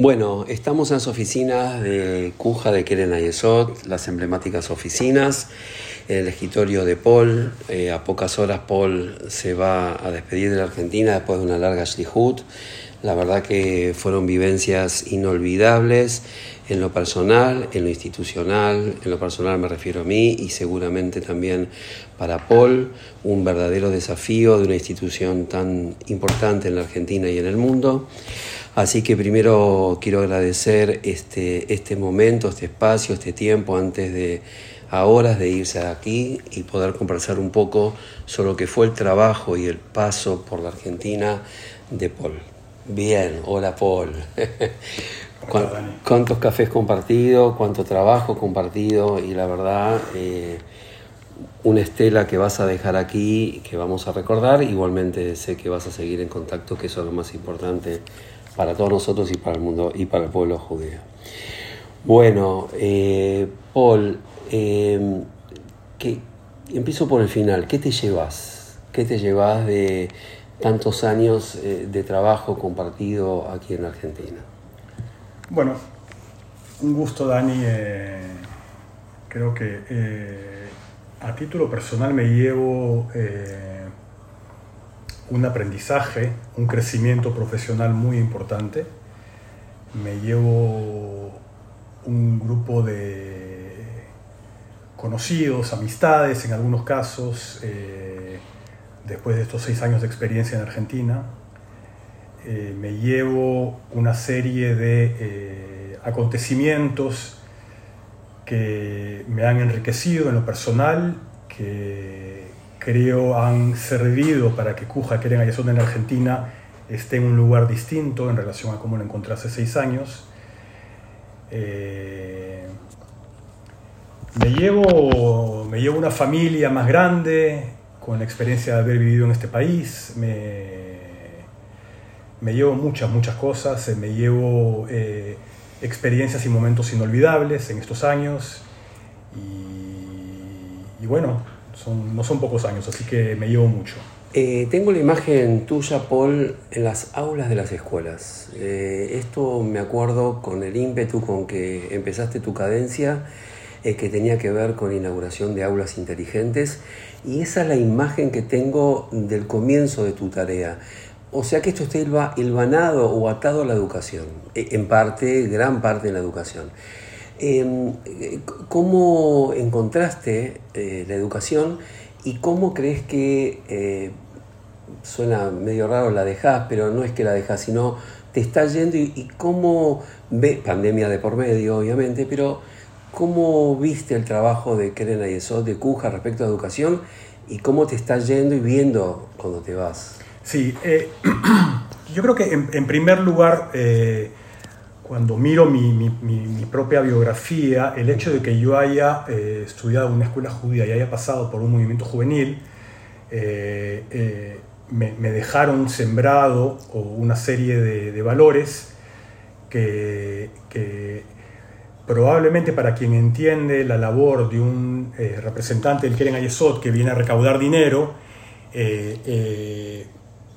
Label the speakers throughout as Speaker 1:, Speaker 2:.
Speaker 1: Bueno, estamos en las oficinas de Cuja de Keren Ayesot, las emblemáticas oficinas, el escritorio de Paul. Eh, a pocas horas Paul se va a despedir de la Argentina después de una larga shlihut. La verdad que fueron vivencias inolvidables en lo personal, en lo institucional, en lo personal me refiero a mí y seguramente también para Paul, un verdadero desafío de una institución tan importante en la Argentina y en el mundo. Así que primero quiero agradecer este, este momento, este espacio, este tiempo antes de a horas de irse de aquí y poder conversar un poco sobre lo que fue el trabajo y el paso por la Argentina de Paul. Bien, hola Paul. ¿Cuántos cafés compartidos, cuánto trabajo compartido y la verdad eh, una estela que vas a dejar aquí, que vamos a recordar, igualmente sé que vas a seguir en contacto, que eso es lo más importante para todos nosotros y para el mundo y para el pueblo judío. Bueno, eh, Paul, eh, empiezo por el final. ¿Qué te llevas? ¿Qué te llevas de tantos años eh, de trabajo compartido aquí en Argentina?
Speaker 2: Bueno, un gusto, Dani. Eh, creo que a título personal me llevo un aprendizaje, un crecimiento profesional muy importante. Me llevo un grupo de conocidos, amistades en algunos casos, eh, después de estos seis años de experiencia en Argentina. Eh, me llevo una serie de eh, acontecimientos que me han enriquecido en lo personal, que creo han servido para que Cuja Keren Ayazón en Argentina esté en un lugar distinto en relación a cómo lo encontré hace seis años. Eh, me, llevo, me llevo una familia más grande con la experiencia de haber vivido en este país. Me, me llevo muchas, muchas cosas. Eh, me llevo eh, experiencias y momentos inolvidables en estos años. Y bueno, no son pocos años, así que me llevo mucho.
Speaker 1: Eh, tengo la imagen tuya, Paul, en las aulas de las escuelas. Eh, esto me acuerdo con el ímpetu con que empezaste tu cadencia, eh, que tenía que ver con la inauguración de aulas inteligentes, y esa es la imagen que tengo del comienzo de tu tarea. O sea que esto está hilvanado o atado a la educación, en parte, gran parte de la educación. Em, ¿Cómo encontraste eh, la educación y cómo crees que, eh, suena medio raro la dejas, pero no es que la dejas, sino te está yendo y, cómo ve, pandemia de por medio obviamente, pero cómo viste el trabajo de Keren Ayesot, de Cuja respecto a educación y cómo te está yendo y viendo cuando te vas?
Speaker 2: Sí, eh, yo creo que en, primer lugar cuando miro mi, propia biografía, el hecho de que yo haya eh, estudiado en una escuela judía y haya pasado por un movimiento juvenil, eh, eh, me, dejaron sembrado una serie de, valores que, probablemente para quien entiende la labor de un representante del Keren Ayesot que viene a recaudar dinero,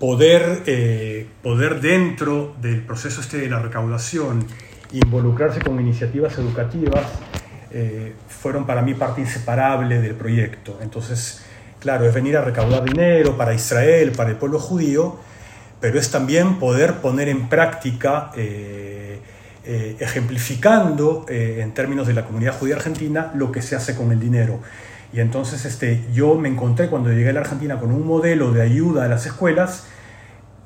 Speaker 2: poder, eh, poder dentro del proceso este de la recaudación involucrarse con iniciativas educativas eh, fueron para mí parte inseparable del proyecto. Entonces, claro, es venir a recaudar dinero para Israel, para el pueblo judío, pero es también poder poner en práctica, eh, ejemplificando en términos de la comunidad judía argentina, lo que se hace con el dinero. Y entonces este, yo me encontré cuando llegué a la Argentina con un modelo de ayuda a las escuelas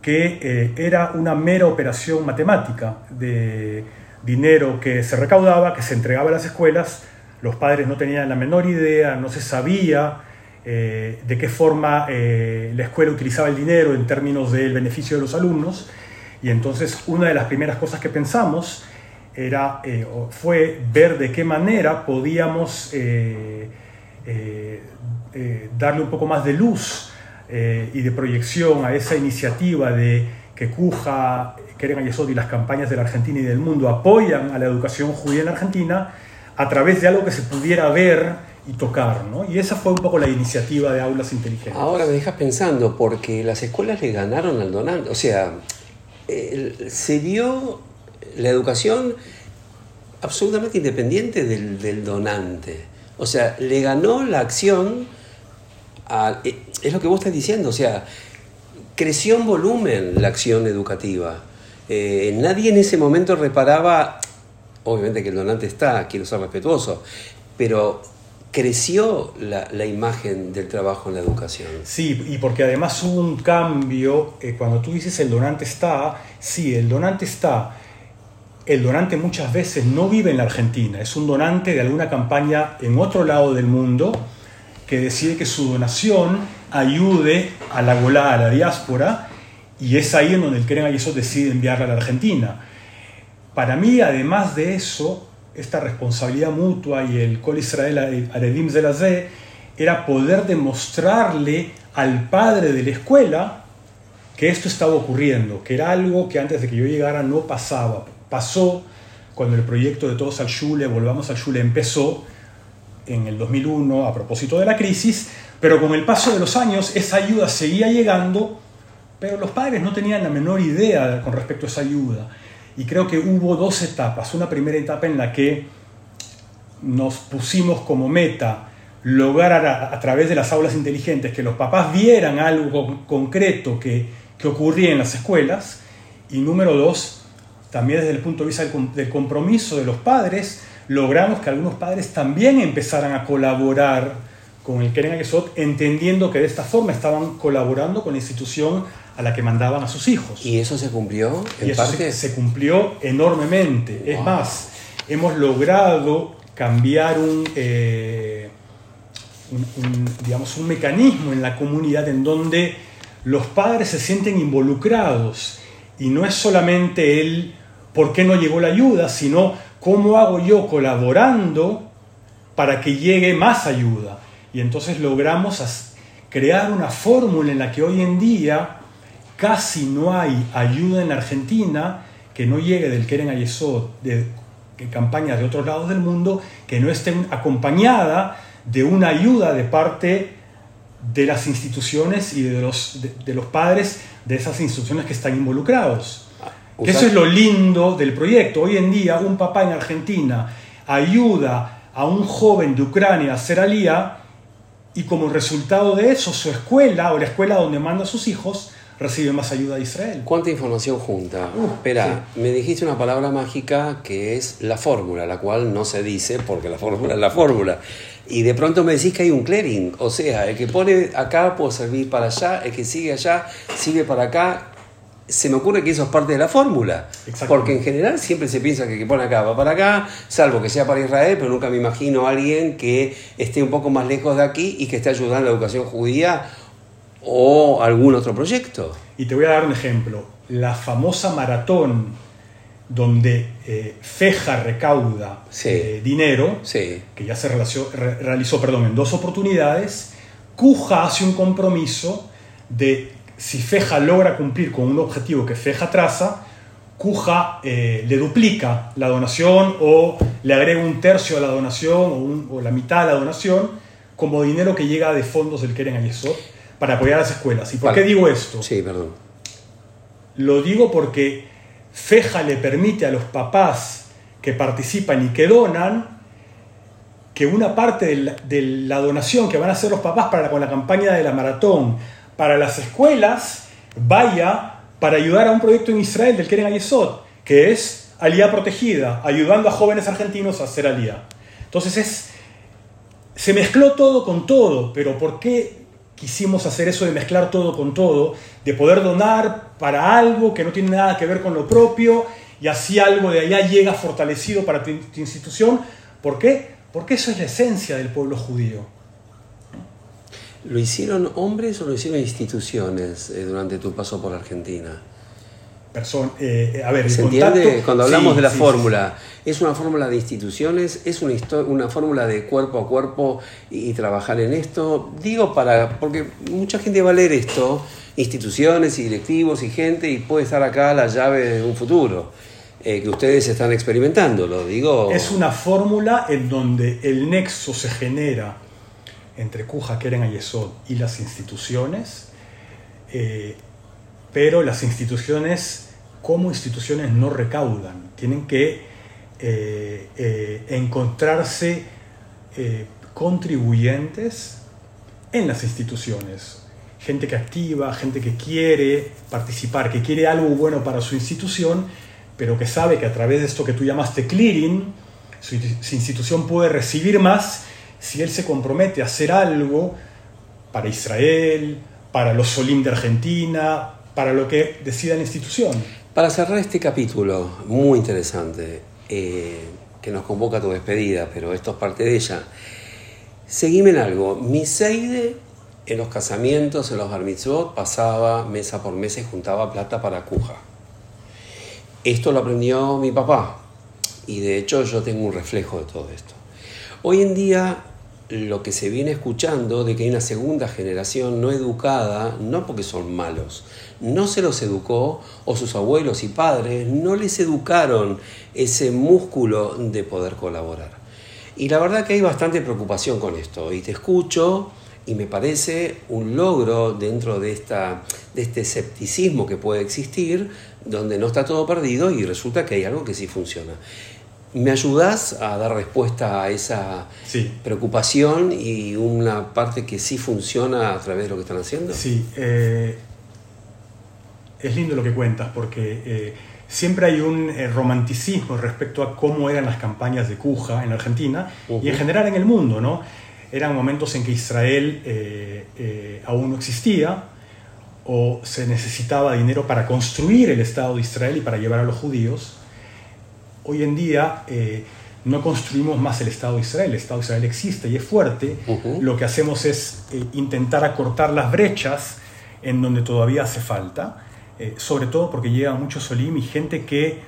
Speaker 2: que eh, era una mera operación matemática de dinero que se recaudaba, que se entregaba a las escuelas, los padres no tenían la menor idea, no se sabía eh, de qué forma eh, la escuela utilizaba el dinero en términos del beneficio de los alumnos, y entonces una de las primeras cosas que pensamos era, fue ver de qué manera podíamos darle un poco más de luz eh, y de proyección a esa iniciativa de que Cuja, Keren Ayesod y las campañas de la Argentina y del mundo apoyan a la educación judía en Argentina a través de algo que se pudiera ver y tocar, ¿no? Y esa fue un poco la iniciativa de Aulas Inteligentes.
Speaker 1: Ahora me dejas pensando, porque las escuelas le ganaron al donante, o sea, se dio la educación absolutamente independiente del donante. O sea, le ganó la acción, a, eh, es lo que vos estás diciendo, o sea, creció en volumen la acción educativa. Eh, nadie en ese momento reparaba, obviamente que el donante está, quiero ser respetuoso, pero creció la, imagen del trabajo en la educación.
Speaker 2: Sí, y porque además hubo un cambio, eh, cuando tú dices el donante está, sí, el donante está, el donante muchas veces no vive en la Argentina, es un donante de alguna campaña en otro lado del mundo que decide que su donación ayude a la Golá, a la diáspora, y es ahí en donde el Keren Ayesot decide enviarla a la Argentina. Para mí, además de eso, esta responsabilidad mutua y el Kol Israel Aredim Zelazé era poder demostrarle al padre de la escuela que esto estaba ocurriendo, que era algo que antes de que yo llegara no pasaba. Pasó cuando el proyecto de Todos al Shule, Volvamos al Shule, empezó en el 2001 a propósito de la crisis, pero con el paso de los años esa ayuda seguía llegando, pero los padres no tenían la menor idea con respecto a esa ayuda. Y creo que hubo dos etapas. Una primera etapa en la que nos pusimos como meta lograr a, través de las aulas inteligentes que los papás vieran algo concreto que, que ocurría en las escuelas. Y número dos, también desde el punto de vista del compromiso de los padres, logramos que algunos padres también empezaran a colaborar con el Keren Ayesot, entendiendo que de esta forma estaban colaborando con la institución a la que mandaban a sus hijos.
Speaker 1: ¿Y eso se cumplió?
Speaker 2: En y eso Se, cumplió enormemente. Es más, hemos logrado cambiar eh, un, digamos, un mecanismo en la comunidad en donde los padres se sienten involucrados y no es solamente el por qué no llegó la ayuda, sino cómo hago yo colaborando para que llegue más ayuda. Y entonces logramos crear una fórmula en la que hoy en día casi no hay ayuda en la Argentina que no llegue del Keren Ayesod, de, campañas de otros lados del mundo, que no esté acompañada de una ayuda de parte de las instituciones y de de, los padres de esas instituciones que están involucrados. Eso es lo lindo del proyecto. Hoy en día un papá en Argentina ayuda a un joven de Ucrania a hacer alía y como resultado de eso su escuela o la escuela donde manda a sus hijos recibe más ayuda de Israel.
Speaker 1: ¿Cuánta información junta? Uh, Espera, me dijiste una palabra mágica que es la fórmula, la cual no se dice porque la fórmula es la fórmula. Y de pronto me decís que hay un clearing, o sea, el que pone acá puede servir para allá, el que sigue allá sigue para acá. Se me ocurre que eso es parte de la fórmula, porque en general siempre se piensa que el que pone acá va para acá, salvo que sea para Israel, pero nunca me imagino a alguien que esté un poco más lejos de aquí y que esté ayudando a la educación judía o algún otro proyecto.
Speaker 2: Y te voy a dar un ejemplo. La famosa maratón donde eh, Feja recauda eh, dinero, que ya se realizó, perdón, en dos oportunidades, Cuja hace un compromiso de si Feja logra cumplir con un objetivo que Feja traza, Cuja eh, le duplica la donación o le agrega un tercio a la donación o, la mitad a la donación como dinero que llega de fondos del Keren Ayesot para apoyar a las escuelas. ¿Y por qué digo esto?
Speaker 1: Sí, perdón.
Speaker 2: Lo digo porque FEJA le permite a los papás que participan y que donan que una parte de la, donación que van a hacer los papás para con la campaña de la maratón para las escuelas vaya para ayudar a un proyecto en Israel del Keren Ayesot, que es Alía Protegida, ayudando a jóvenes argentinos a hacer Alía. Entonces es, se mezcló todo con todo, pero ¿por qué quisimos hacer eso de mezclar todo con todo, de poder donar para algo que no tiene nada que ver con lo propio y así algo de allá llega fortalecido para tu, institución. ¿Por qué? Porque eso es la esencia del pueblo judío.
Speaker 1: ¿Lo hicieron hombres o lo hicieron instituciones eh, durante tu paso por Argentina?
Speaker 2: Eh, eh, a ver,
Speaker 1: ¿Se entiende? Cuando hablamos de la fórmula, ¿es una fórmula de instituciones? ¿Es una, una fórmula de cuerpo a cuerpo y, trabajar en esto? Digo para, porque mucha gente va a leer esto, instituciones y directivos y gente, y puede estar acá la llave de un futuro. Eh, que ustedes están experimentando, lo digo.
Speaker 2: Es una fórmula en donde el nexo se genera entre Kuja, Keren Ayesod y las instituciones, pero las instituciones como instituciones no recaudan, tienen que eh, eh, encontrarse eh, contribuyentes en las instituciones, gente que activa, gente que quiere participar, que quiere algo bueno para su institución, pero que sabe que a través de esto que tú llamaste clearing, su, institución puede recibir más si él se compromete a hacer algo para Israel, para los Solim de Argentina, para lo que decida la institución.
Speaker 1: Para cerrar este capítulo, muy interesante, eh, que nos convoca a tu despedida, pero esto es parte de ella. Seguime en algo. Miseide en los casamientos, en los bar pasaba mesa por mesa y juntaba plata para cuja. Esto lo aprendió mi papá y de hecho yo tengo un reflejo de todo esto. Hoy en día lo que se viene escuchando de que hay una segunda generación no educada, no porque son malos, no se los educó o sus abuelos y padres no les educaron ese músculo de poder colaborar. Y la verdad que hay bastante preocupación con esto y te escucho y me parece un logro dentro de, esta, de este escepticismo que puede existir, donde no está todo perdido y resulta que hay algo que sí funciona. ¿Me ayudas a dar respuesta a esa preocupación y una parte que sí funciona a través de lo que están haciendo?
Speaker 2: Sí, eh, es lindo lo que cuentas porque eh, siempre hay un eh, romanticismo respecto a cómo eran las campañas de Cuja en Argentina y en general en el mundo, ¿no? Eran momentos en que Israel aún no existía o se necesitaba dinero para construir el Estado de Israel y para llevar a los judíos hoy en día eh, no construimos más el Estado de Israel, el Estado de Israel existe y es fuerte, lo que hacemos es eh, intentar acortar las brechas en donde todavía hace falta, eh, sobre todo porque llega mucho Solim y gente que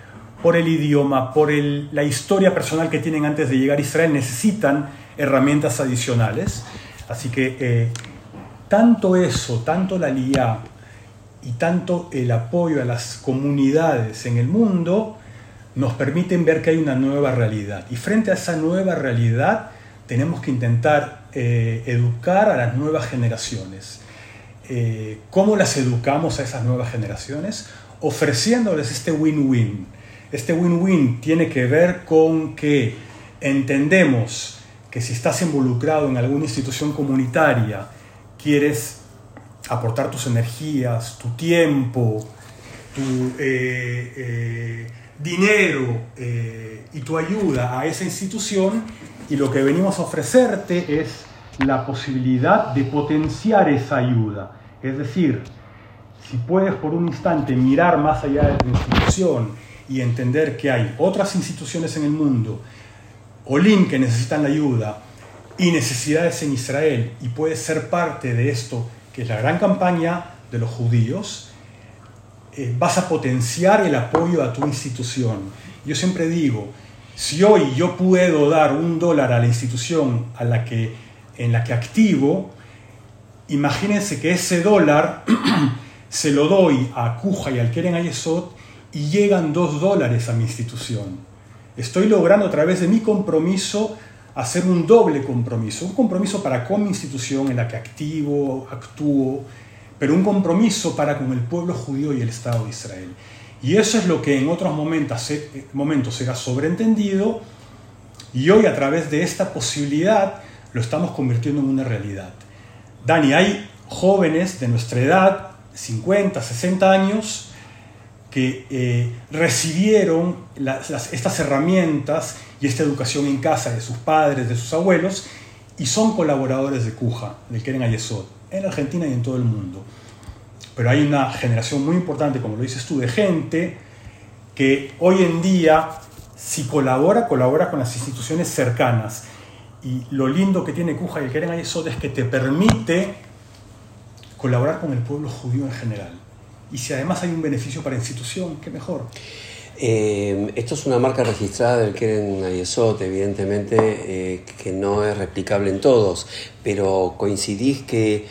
Speaker 2: por el idioma, por la historia personal que tienen antes de llegar a Israel, necesitan herramientas adicionales. Así que tanto eso, tanto la LIA y tanto el apoyo a las comunidades en el mundo, nos permiten ver que hay una nueva realidad. Y frente a esa nueva realidad tenemos que intentar eh, educar a las nuevas generaciones. Eh, ¿Cómo las educamos a esas nuevas generaciones? Ofreciéndoles este win-win. Este win-win tiene que ver con que entendemos que si estás involucrado en alguna institución comunitaria, quieres aportar tus energías, tu tiempo, tu, eh, dinero eh, y tu ayuda a esa institución y lo que venimos a ofrecerte es la posibilidad de potenciar esa ayuda. Es decir, si puedes por un instante mirar más allá de tu institución y entender que hay otras instituciones en el mundo, Olim que necesitan ayuda y necesidades en Israel y puedes ser parte de esto, que es la gran campaña de los judíos, eh, vas a potenciar el apoyo a tu institución. Yo siempre digo, si hoy yo puedo dar un dólar a la institución a la que, en la que activo, imagínense que ese dólar se lo doy a Cuja y al Keren Ayesot y llegan dos dólares a mi institución. Estoy logrando a través de mi compromiso hacer un doble compromiso, un compromiso para con mi institución en la que activo, actúo, pero un compromiso para con el pueblo judío y el Estado de Israel. Y eso es lo que en otros momentos, eh, momentos era sobreentendido y hoy a través de esta posibilidad lo estamos convirtiendo en una realidad. Dani, hay jóvenes de nuestra edad, 50, 60 años, que eh, recibieron estas herramientas y esta educación en casa de sus padres, de sus abuelos, y son colaboradores de Cuja, del Keren Ayesod en Argentina y en todo el mundo. Pero hay una generación muy importante, como lo dices tú, de gente que hoy en día, si colabora, colabora con las instituciones cercanas. Y lo lindo que tiene Cuja y el Keren Ayesod es que te permite colaborar con el pueblo judío en general. Y si además hay un beneficio para la institución, qué mejor.
Speaker 1: Eh, esto es una marca registrada del Keren Ayesot, evidentemente, eh, que no es replicable en todos, pero coincidís que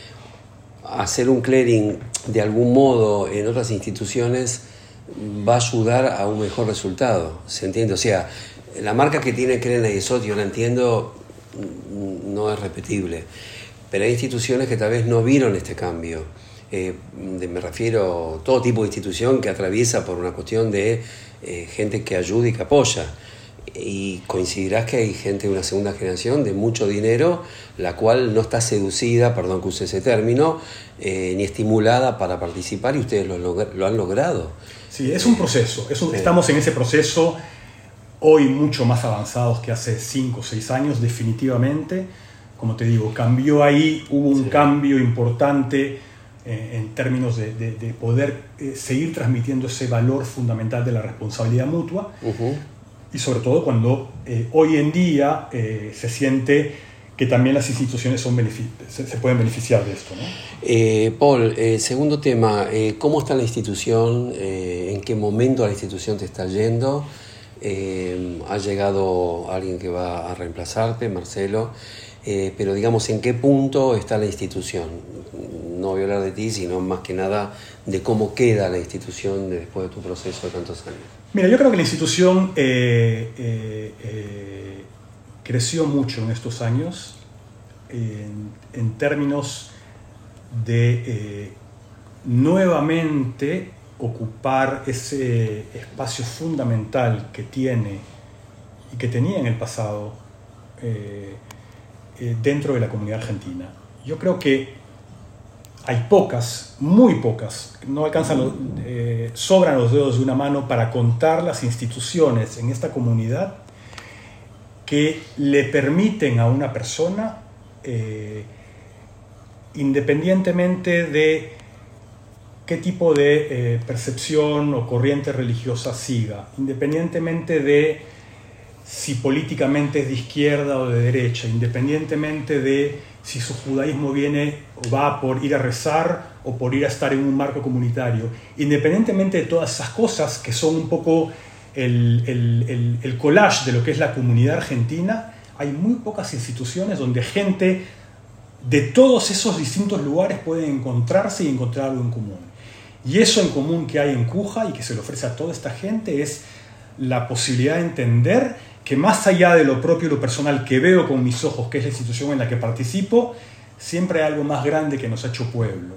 Speaker 1: hacer un clearing de algún modo en otras instituciones va a ayudar a un mejor resultado, ¿se entiende? O sea, la marca que tiene Keren Ayesot, yo la entiendo, no es repetible, pero hay instituciones que tal vez no vieron este cambio eh, me refiero a todo tipo de institución que atraviesa por una cuestión de eh, gente que ayuda y que apoya. Y coincidirás que hay gente de una segunda generación de mucho dinero, la cual no está seducida, perdón que use ese término, eh, ni estimulada para participar y ustedes lo, lo han logrado.
Speaker 2: Sí, es un proceso, estamos en ese proceso hoy mucho más avanzados que hace 5 o 6 años, definitivamente. Como te digo, cambió ahí, hubo un cambio importante en términos de, de, poder eh, seguir transmitiendo ese valor fundamental de la responsabilidad mutua. Y sobre todo cuando eh, hoy en día se siente que también las instituciones son se, se, pueden beneficiar de esto.
Speaker 1: ¿no? Paul, segundo tema, ¿cómo está la institución? ¿En qué momento la institución te está yendo? Eh, ha llegado alguien que va a reemplazarte, Marcelo, eh, pero digamos, ¿en qué punto está la institución? No voy a hablar de ti, sino más que nada de cómo queda la institución después de tu proceso de tantos años.
Speaker 2: Mira, yo creo que la institución eh, creció mucho en estos años en términos de nuevamente ocupar ese espacio fundamental que tiene y que tenía en el pasado eh, eh, dentro de la comunidad argentina. Yo creo que hay pocas, muy pocas, no alcanzan, eh, sobran los dedos de una mano para contar las instituciones en esta comunidad que le permiten a una persona, independientemente de qué tipo de eh, percepción o corriente religiosa siga, independientemente de si políticamente es de izquierda o de derecha, independientemente de si su judaísmo viene o va por ir a rezar o por ir a estar en un marco comunitario, independientemente de todas esas cosas que son un poco el, el, el collage de lo que es la comunidad argentina, hay muy pocas instituciones donde gente de todos esos distintos lugares puede encontrarse y encontrar algo en común. Y eso en común que hay en Cuja y que se le ofrece a toda esta gente es la posibilidad de entender que más allá de lo propio y lo personal que veo con mis ojos, que es la institución en la que participo, siempre hay algo más grande que nos ha hecho pueblo.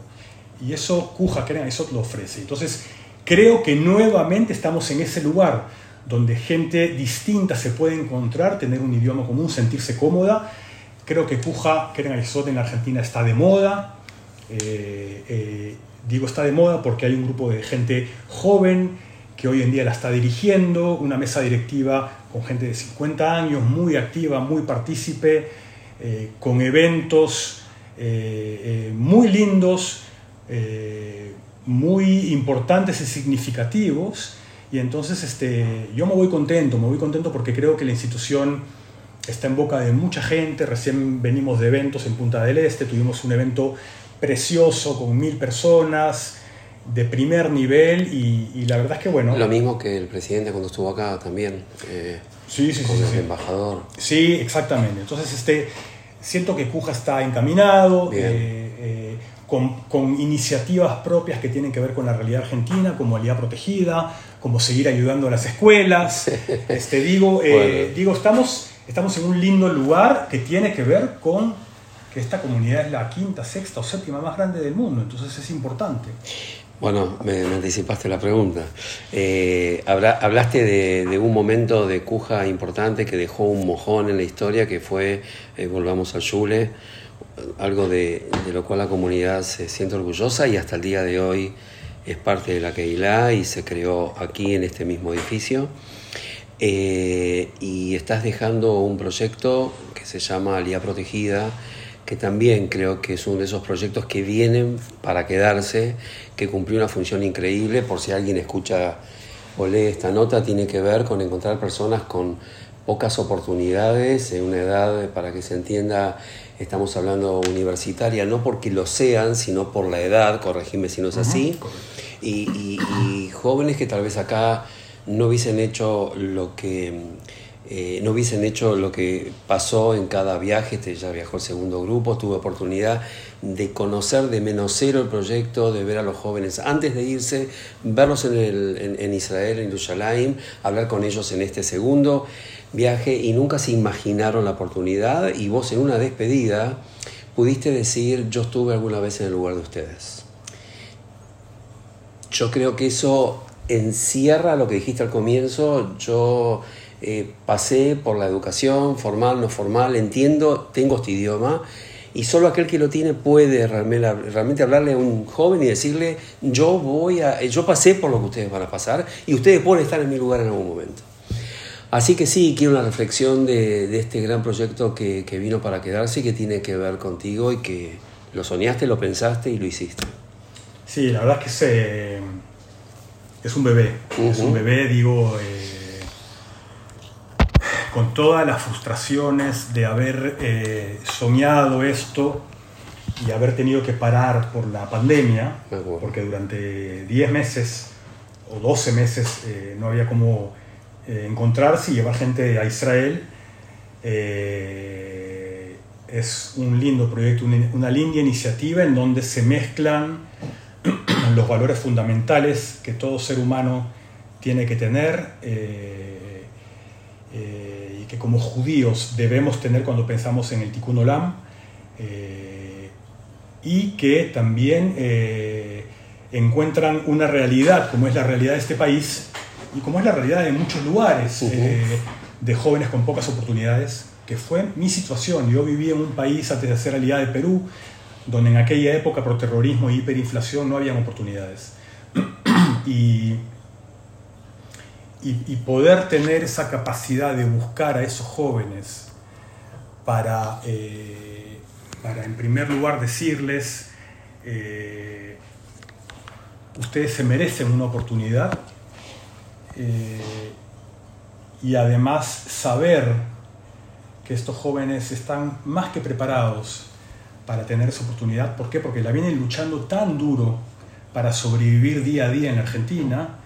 Speaker 2: Y eso Cuja, crean, eso lo ofrece. Entonces, creo que nuevamente estamos en ese lugar donde gente distinta se puede encontrar, tener un idioma común, sentirse cómoda. Creo que Cuja, crean, eso en la Argentina está de moda. Eh, eh, digo está de moda porque hay un grupo de gente joven que hoy en día la está dirigiendo, una mesa directiva con gente de 50 años, muy activa, muy partícipe, eh, con eventos eh, eh, muy lindos, muy importantes y significativos. Y entonces este, yo me voy contento, me voy contento porque creo que la institución está en boca de mucha gente. Recién venimos de eventos en Punta del Este, tuvimos un evento precioso con mil personas de primer nivel y, la verdad es que bueno.
Speaker 1: Lo mismo que el presidente cuando estuvo acá también.
Speaker 2: Eh, sí, sí,
Speaker 1: con
Speaker 2: sí,
Speaker 1: el embajador.
Speaker 2: Sí, exactamente. Entonces este, siento que Cuja está encaminado. Eh, eh, con, con, iniciativas propias que tienen que ver con la realidad argentina, como Alía Protegida, como seguir ayudando a las escuelas. Este, digo, digo estamos, estamos en un lindo lugar que tiene que ver con que esta comunidad es la quinta, sexta o séptima más grande del mundo, entonces es importante.
Speaker 1: Bueno, me, anticipaste la pregunta. Eh, hablaste de, un momento de Cuja importante que dejó un mojón en la historia, que fue, eh, volvamos al Yule, algo de, lo cual la comunidad se siente orgullosa y hasta el día de hoy es parte de la Keilah y se creó aquí en este mismo edificio. Eh, y estás dejando un proyecto que se llama Alía Protegida, que también creo que es uno de esos proyectos que vienen para quedarse, que cumplió una función increíble, por si alguien escucha o lee esta nota, tiene que ver con encontrar personas con pocas oportunidades en una edad, para que se entienda, estamos hablando universitaria, no porque lo sean, sino por la edad, corregime si no es así, y, y jóvenes que tal vez acá no hubiesen hecho lo que eh, no hubiesen hecho lo que pasó en cada viaje, este ya viajó el segundo grupo, tuve oportunidad de conocer de menos cero el proyecto, de ver a los jóvenes antes de irse, verlos en, el, en, Israel, en Yerushalayim, hablar con ellos en este segundo viaje y nunca se imaginaron la oportunidad y vos en una despedida pudiste decir yo estuve alguna vez en el lugar de ustedes. yo creo que eso encierra lo que dijiste al comienzo. Yo eh, pasé por la educación formal, no formal, entiendo, tengo este idioma. Y solo aquel que lo tiene puede realmente, hablarle a un joven y decirle, yo voy a, yo pasé por lo que ustedes van a pasar y ustedes pueden estar en mi lugar en algún momento. Así que sí, quiero una reflexión de, de este gran proyecto que, que, vino para quedarse y que tiene que ver contigo y que lo soñaste, lo pensaste y lo hiciste.
Speaker 2: Sí, la verdad es que es, eh, es un bebé. Uh -huh. Es un bebé, digo, eh, con todas las frustraciones de haber eh, soñado esto y haber tenido que parar por la pandemia, -huh. porque durante 10 meses o 12 meses eh, no había como encontrarse y llevar gente a Israel. es un lindo proyecto, una, linda iniciativa en donde se mezclan los valores fundamentales que todo ser humano tiene que tener eh, eh, que como judíos debemos tener cuando pensamos en el Tikkun Olam eh, y que también encuentran una realidad como es la realidad de este país y como es la realidad de muchos lugares uh -huh. de jóvenes con pocas oportunidades que fue mi situación. Yo viví en un país antes de hacer realidad de Perú donde en aquella época por terrorismo e hiperinflación no habían oportunidades. y, y, poder tener esa capacidad de buscar a esos jóvenes para, eh, para en primer lugar, decirles, eh, ustedes se merecen una oportunidad eh, y además saber que estos jóvenes están más que preparados para tener esa oportunidad. ¿Por qué? Porque la vienen luchando tan duro para sobrevivir día a día en Argentina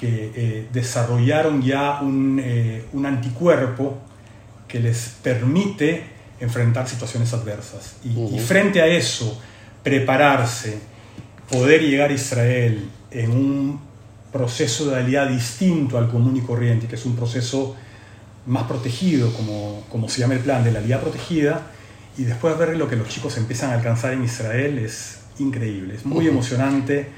Speaker 2: que eh, desarrollaron ya un, eh, un, anticuerpo que les permite enfrentar situaciones adversas. Y, uh -huh. y, frente a eso, prepararse, poder llegar a Israel en un proceso de alianza distinto al común y corriente, que es un proceso más protegido, como, como se llama el plan de la alianza protegida, y después ver lo que los chicos empiezan a alcanzar en Israel es increíble, es muy uh -huh. emocionante,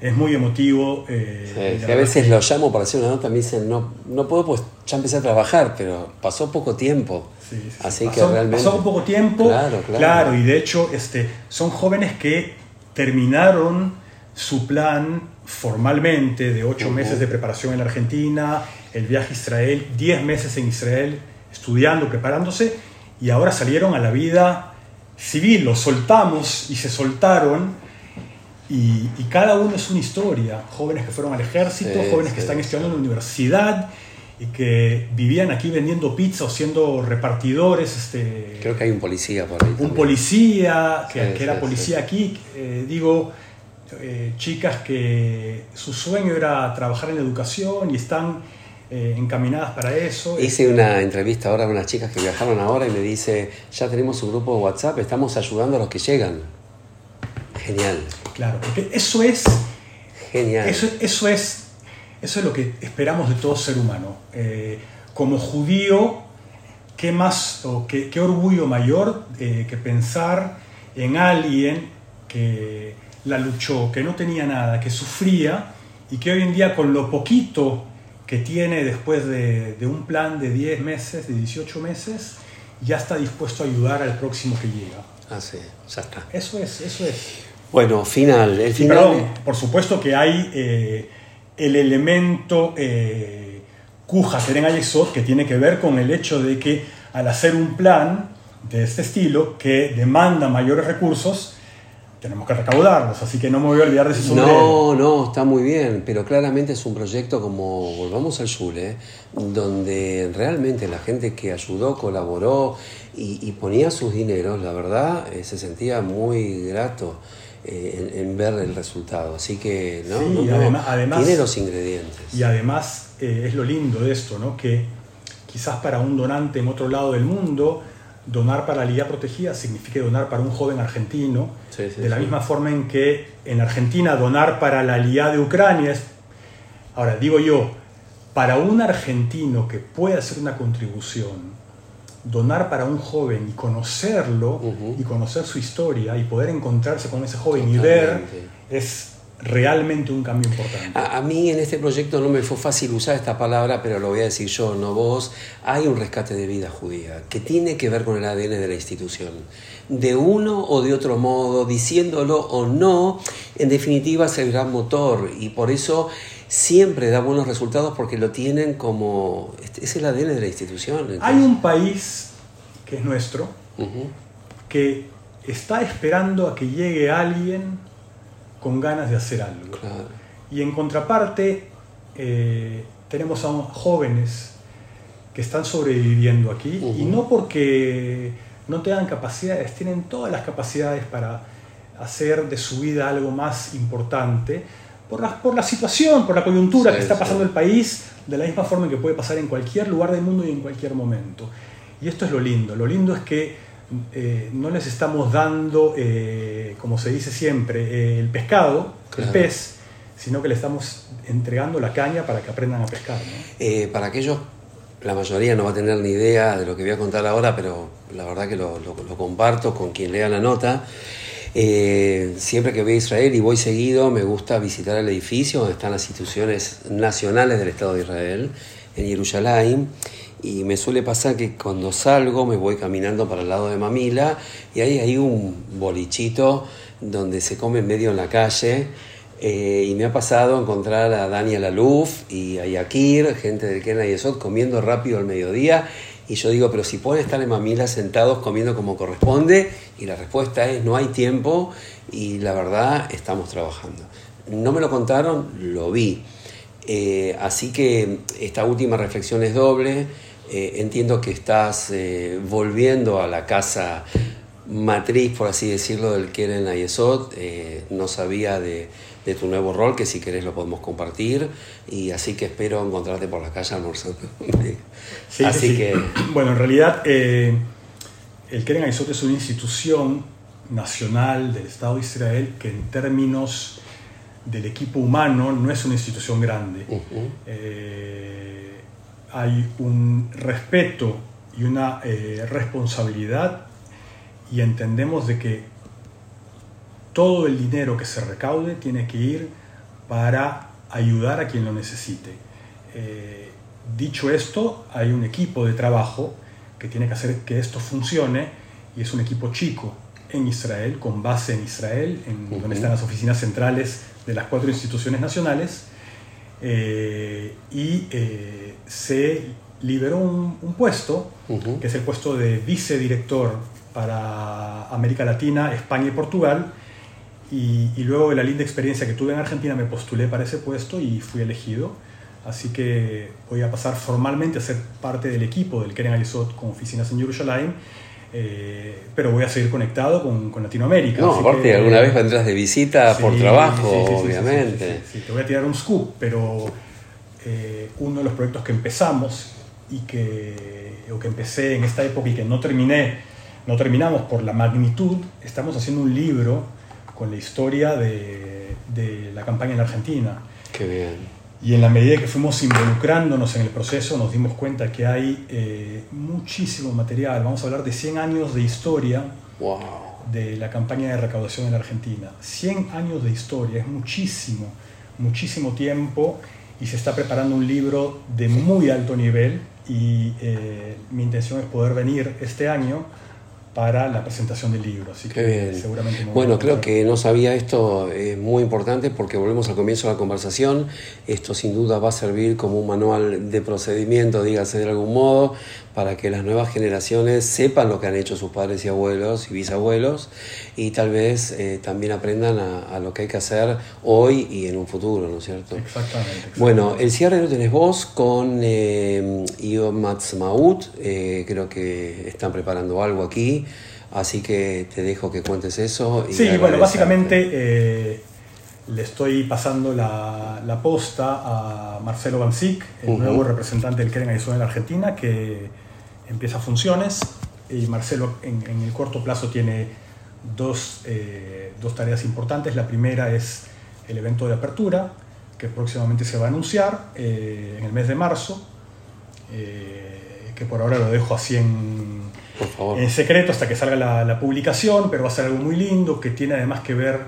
Speaker 2: es muy emotivo.
Speaker 1: Eh, sí, a veces lo llamo para hacer una nota, me dicen, no, no puedo, pues ya empecé a trabajar, pero pasó poco tiempo.
Speaker 2: Sí, sí,
Speaker 1: Así
Speaker 2: pasó,
Speaker 1: que realmente...
Speaker 2: Pasó poco tiempo, claro, claro. claro, y de hecho este, son jóvenes que terminaron su plan formalmente de ocho uh -huh. meses de preparación en la Argentina, el viaje a Israel, diez meses en Israel, estudiando, preparándose, y ahora salieron a la vida civil, los soltamos y se soltaron y, y cada uno es una historia, jóvenes que fueron al ejército, sí, jóvenes sí. que están estudiando en la universidad y que vivían aquí vendiendo pizza o siendo repartidores. Este,
Speaker 1: Creo que hay un policía por ahí.
Speaker 2: Un también. policía que, sí, que era policía aquí, eh, digo, eh, chicas que su sueño era trabajar en la educación y están eh, encaminadas para eso.
Speaker 1: Hice una entrevista ahora a unas chicas que viajaron ahora y me dice, ya tenemos un grupo de WhatsApp, estamos ayudando a los que llegan. Genial.
Speaker 2: Claro, porque eso es...
Speaker 1: Genial.
Speaker 2: Eso, eso es, eso es lo que esperamos de todo ser humano. Eh, como judío, ¿qué más o qué, qué orgullo mayor eh, que pensar en alguien que la luchó, que no tenía nada, que sufría y que hoy en día con lo poquito que tiene después de, de, un plan de 10 meses, de 18 meses, ya está dispuesto a ayudar al próximo que llega.
Speaker 1: Ah, sí, ya está.
Speaker 2: Eso es, eso es.
Speaker 1: Bueno, final. El final...
Speaker 2: Perdón, por supuesto que hay eh, el elemento eh, Keren Ayesot que tiene que ver con el hecho de que al hacer un plan de este estilo que demanda mayores recursos, tenemos que recaudarlos, así que no me voy a olvidar de ese sombrero.
Speaker 1: No, no, está muy bien, pero claramente es un proyecto como Volvamos al Zule, donde realmente la gente que ayudó, colaboró y, y ponía sus dineros, la verdad, eh, se sentía muy grato. Eh, en, en, ver el resultado. Así que, ¿no?
Speaker 2: Sí,
Speaker 1: no, no
Speaker 2: además, además,
Speaker 1: tiene los ingredientes.
Speaker 2: Y además eh, es lo lindo de esto, ¿no? Que quizás para un donante en otro lado del mundo, donar para la Liga Protegida significa donar para un joven argentino,
Speaker 1: sí, sí,
Speaker 2: de la misma forma en que en Argentina donar para la Liga de Ucrania es... Ahora, digo yo, para un argentino que pueda hacer una contribución, donar para un joven y conocerlo uh -huh. y conocer su historia y poder encontrarse con ese joven Totalmente. y ver es realmente un cambio importante.
Speaker 1: A, a, mí en este proyecto no me fue fácil usar esta palabra, pero lo voy a decir yo, no vos. Hay un rescate de vida judía que tiene que ver con el ADN de la institución. De uno o de otro modo, diciéndolo o no, en definitiva es el gran motor y por eso siempre da buenos resultados porque lo tienen como... Es el ADN de la institución. Entonces.
Speaker 2: Hay un país que es nuestro, uh -huh. que está esperando a que llegue alguien con ganas de hacer algo.
Speaker 1: Claro.
Speaker 2: Y en contraparte, eh, tenemos a jóvenes que están sobreviviendo aquí uh -huh. y no porque no tengan capacidades, tienen todas las capacidades para hacer de su vida algo más importante por la, por la situación, por la coyuntura sí, que está pasando sí. el país, de la misma forma que puede pasar en cualquier lugar del mundo y en cualquier momento. Y esto es lo lindo. Lo lindo es que eh, no les estamos dando, eh, como se dice siempre, eh, el pescado, claro. el pez, sino que le estamos entregando la caña para que aprendan a pescar. ¿no?
Speaker 1: para aquellos, la mayoría no va a tener ni idea de lo que voy a contar ahora, pero la verdad que lo, lo, lo comparto con quien lea la nota. Eh, siempre que voy a Israel y voy seguido, me gusta visitar el edificio donde están las instituciones nacionales del Estado de Israel, en Jerusalén. Y me suele pasar que cuando salgo me voy caminando para el lado de Mamila y ahí hay un bolichito donde se come medio en la calle. Eh, y me ha pasado encontrar a Daniel Aluf y a Yakir, gente del Kena y Esot, comiendo rápido al mediodía y yo digo, pero si pueden estar en mamila sentados comiendo como corresponde, y la respuesta es, no hay tiempo, y la verdad, estamos trabajando. No me lo contaron, lo vi. Eh, así que esta última reflexión es doble. Eh, entiendo que estás eh, volviendo a la casa matriz, por así decirlo, del Keren Ayesot. no sabía de, de tu nuevo rol, que si querés lo podemos compartir. Y así que espero encontrarte por la calle almorzando.
Speaker 2: sí, así sí. que... Bueno, en realidad eh, el Keren Aizot es una institución nacional del Estado de Israel que en términos del equipo humano no es una institución grande. Uh -huh. eh, hay un respeto y una eh, responsabilidad y entendemos de que todo el dinero que se recaude tiene que ir para ayudar a quien lo necesite. Eh, dicho esto, hay un equipo de trabajo que tiene que hacer que esto funcione y es un equipo chico en Israel, con base en Israel, en uh -huh. donde están las oficinas centrales de las cuatro instituciones nacionales, eh, y eh, se liberó un, un puesto, uh -huh. que es el puesto de vicedirector para América Latina, España y Portugal, y, y, luego de la linda experiencia que tuve en Argentina me postulé para ese puesto y fui elegido. Así que voy a pasar formalmente a ser parte del equipo del Keren Alisot con oficinas en Jerusalén. Eh, pero voy a seguir conectado con, con Latinoamérica.
Speaker 1: No, aparte, que, alguna vez vendrás de visita sí, por trabajo, sí, sí, obviamente.
Speaker 2: Sí, te voy a tirar un scoop, pero eh, uno de los proyectos que empezamos y que, o que empecé en esta época y que no terminé, no terminamos por la magnitud, estamos haciendo un libro con la historia de, de, la campaña en la Argentina.
Speaker 1: Qué bien.
Speaker 2: Y en la medida que fuimos involucrándonos en el proceso, nos dimos cuenta que hay eh, muchísimo material. Vamos a hablar de 100 años de historia
Speaker 1: wow.
Speaker 2: de la campaña de recaudación en la Argentina. 100 años de historia, es muchísimo, muchísimo tiempo y se está preparando un libro de muy alto nivel y eh, mi intención es poder venir este año para la presentación del libro. Así que
Speaker 1: bien.
Speaker 2: seguramente
Speaker 1: Bueno, creo que no sabía esto, es muy importante porque volvemos al comienzo de la conversación. Esto sin duda va a servir como un manual de procedimiento, dígase de algún modo, para que las nuevas generaciones sepan lo que han hecho sus padres y abuelos y bisabuelos y tal vez eh, también aprendan a, a, lo que hay que hacer hoy y en un futuro, ¿no es cierto?
Speaker 2: Exactamente. exactamente.
Speaker 1: Bueno, el cierre lo tenés vos con eh, Iom Matzmaut, eh, creo que están preparando algo aquí. Así que te dejo que cuentes eso.
Speaker 2: Y sí, bueno, básicamente eh, le estoy pasando la, la, posta a Marcelo Bansic, el uh -huh. nuevo representante del Keren Arizona en la Argentina, que empieza funciones. Y Marcelo en, en el corto plazo tiene dos, eh, dos, tareas importantes. La primera es el evento de apertura, que próximamente se va a anunciar eh, en el mes de marzo, eh, que por ahora lo dejo así en
Speaker 1: por favor.
Speaker 2: en secreto hasta que salga la, la, publicación, pero va a ser algo muy lindo que tiene además que ver,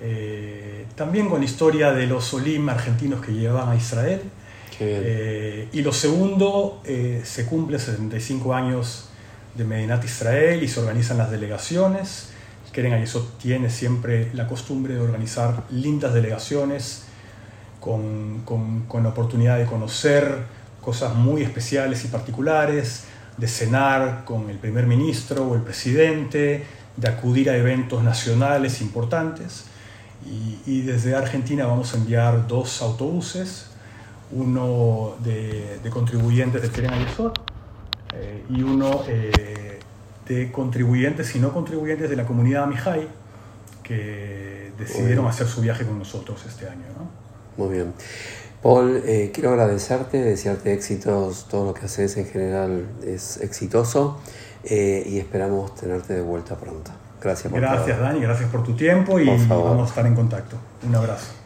Speaker 2: eh, también con la historia de los Olim argentinos que llevaban a Israel. Eh, y lo segundo, eh, se cumple 75 años de Medinat Israel y se organizan las delegaciones. Keren eso tiene siempre la costumbre de organizar lindas delegaciones con, con, con la oportunidad de conocer cosas muy especiales y particulares, de cenar con el primer ministro o el presidente, de acudir a eventos nacionales importantes. Y, desde Argentina vamos a enviar dos autobuses, uno de, contribuyentes de Ayesot eh, y uno eh, de contribuyentes y no contribuyentes de la comunidad Amijay que decidieron hacer su viaje con nosotros este año.
Speaker 1: Muy bien. Paul, eh, quiero agradecerte, desearte éxitos, todo lo que haces en general es exitoso eh, y esperamos tenerte de vuelta pronto. Gracias
Speaker 2: por Gracias, Dani, gracias por tu tiempo y vamos a estar en contacto. Un abrazo.